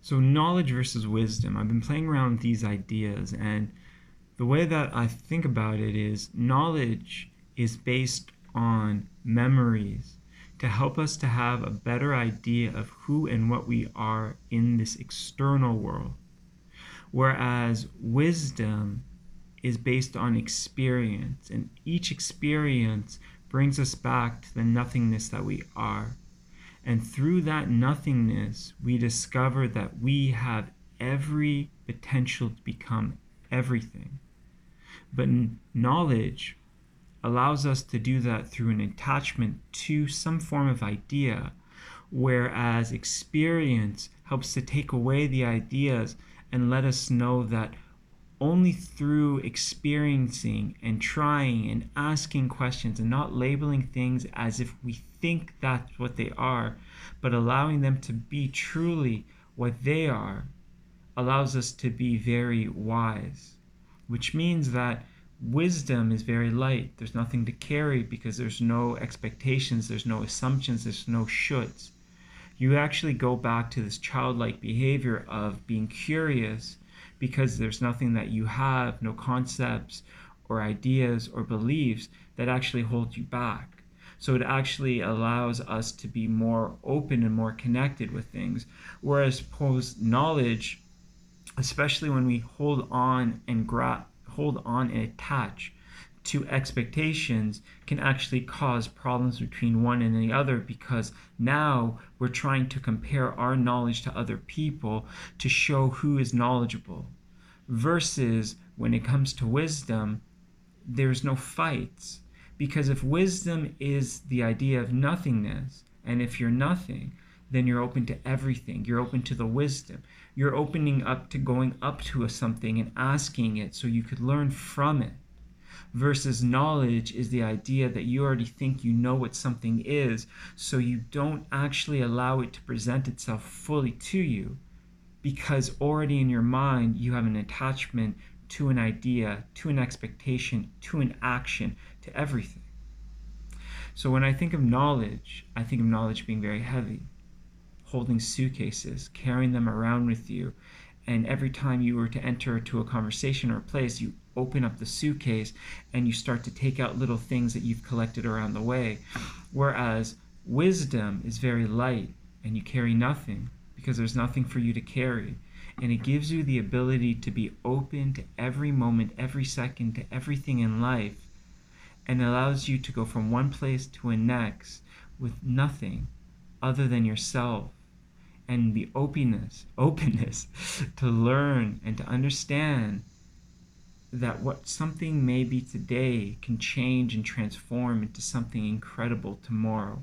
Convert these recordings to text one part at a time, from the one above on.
So, knowledge versus wisdom. I've been playing around with these ideas, and the way that I think about it is knowledge is based on memories to help us to have a better idea of who and what we are in this external world. Whereas wisdom is based on experience, and each experience brings us back to the nothingness that we are. And through that nothingness, we discover that we have every potential to become everything. But knowledge allows us to do that through an attachment to some form of idea, whereas experience helps to take away the ideas and let us know that only through experiencing and trying and asking questions and not labeling things as if we think that's what they are, but allowing them to be truly what they are, allows us to be very wise, which means that wisdom is very light. There's nothing to carry because there's no expectations, there's no assumptions, there's no shoulds. You actually go back to this childlike behavior of being curious because there's nothing that you have, no concepts or ideas or beliefs that actually hold you back. So it actually allows us to be more open and more connected with things. Whereas post knowledge, especially when we hold on and gra- hold on and attach to expectations can actually cause problems between one and the other because now we're trying to compare our knowledge to other people to show who is knowledgeable. Versus when it comes to wisdom, there's no fights. Because if wisdom is the idea of nothingness, and if you're nothing, then you're open to everything. You're open to the wisdom. You're opening up to going up to a something and asking it so you could learn from it versus knowledge is the idea that you already think you know what something is, so you don't actually allow it to present itself fully to you because already in your mind you have an attachment to an idea, to an expectation, to an action, to everything. So when I think of knowledge, I think of knowledge being very heavy, holding suitcases, carrying them around with you, and every time you were to enter to a conversation or a place, you open up the suitcase and you start to take out little things that you've collected around the way. Whereas wisdom is very light and you carry nothing because there's nothing for you to carry. And it gives you the ability to be open to every moment, every second, to everything in life, and allows you to go from one place to a next with nothing other than yourself and the openness openness to learn and to understand that what something may be today can change and transform into something incredible tomorrow.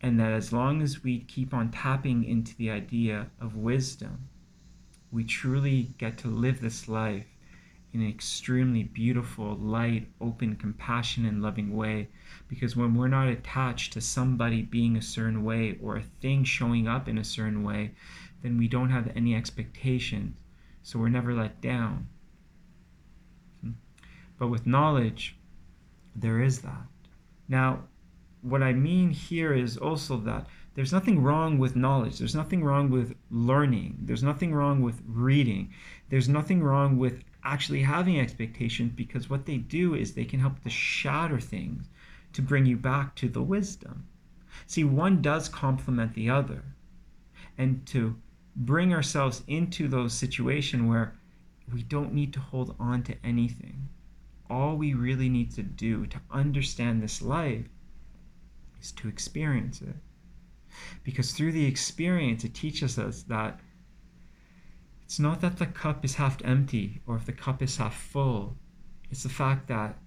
And that as long as we keep on tapping into the idea of wisdom, we truly get to live this life in an extremely beautiful, light, open, compassionate, and loving way. Because when we're not attached to somebody being a certain way or a thing showing up in a certain way, then we don't have any expectations. So we're never let down. Hmm. But with knowledge, there is that. Now, what I mean here is also that there's nothing wrong with knowledge. There's nothing wrong with learning. There's nothing wrong with reading. There's nothing wrong with actually having expectations because what they do is they can help to shatter things to bring you back to the wisdom. See, one does complement the other. And to bring ourselves into those situations where we don't need to hold on to anything all we really need to do to understand this life is to experience it. Because through the experience, it teaches us that it's not that the cup is half empty or if the cup is half full, it's the fact that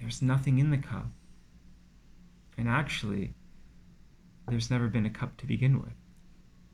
there's nothing in the cup. And actually, there's never been a cup to begin with.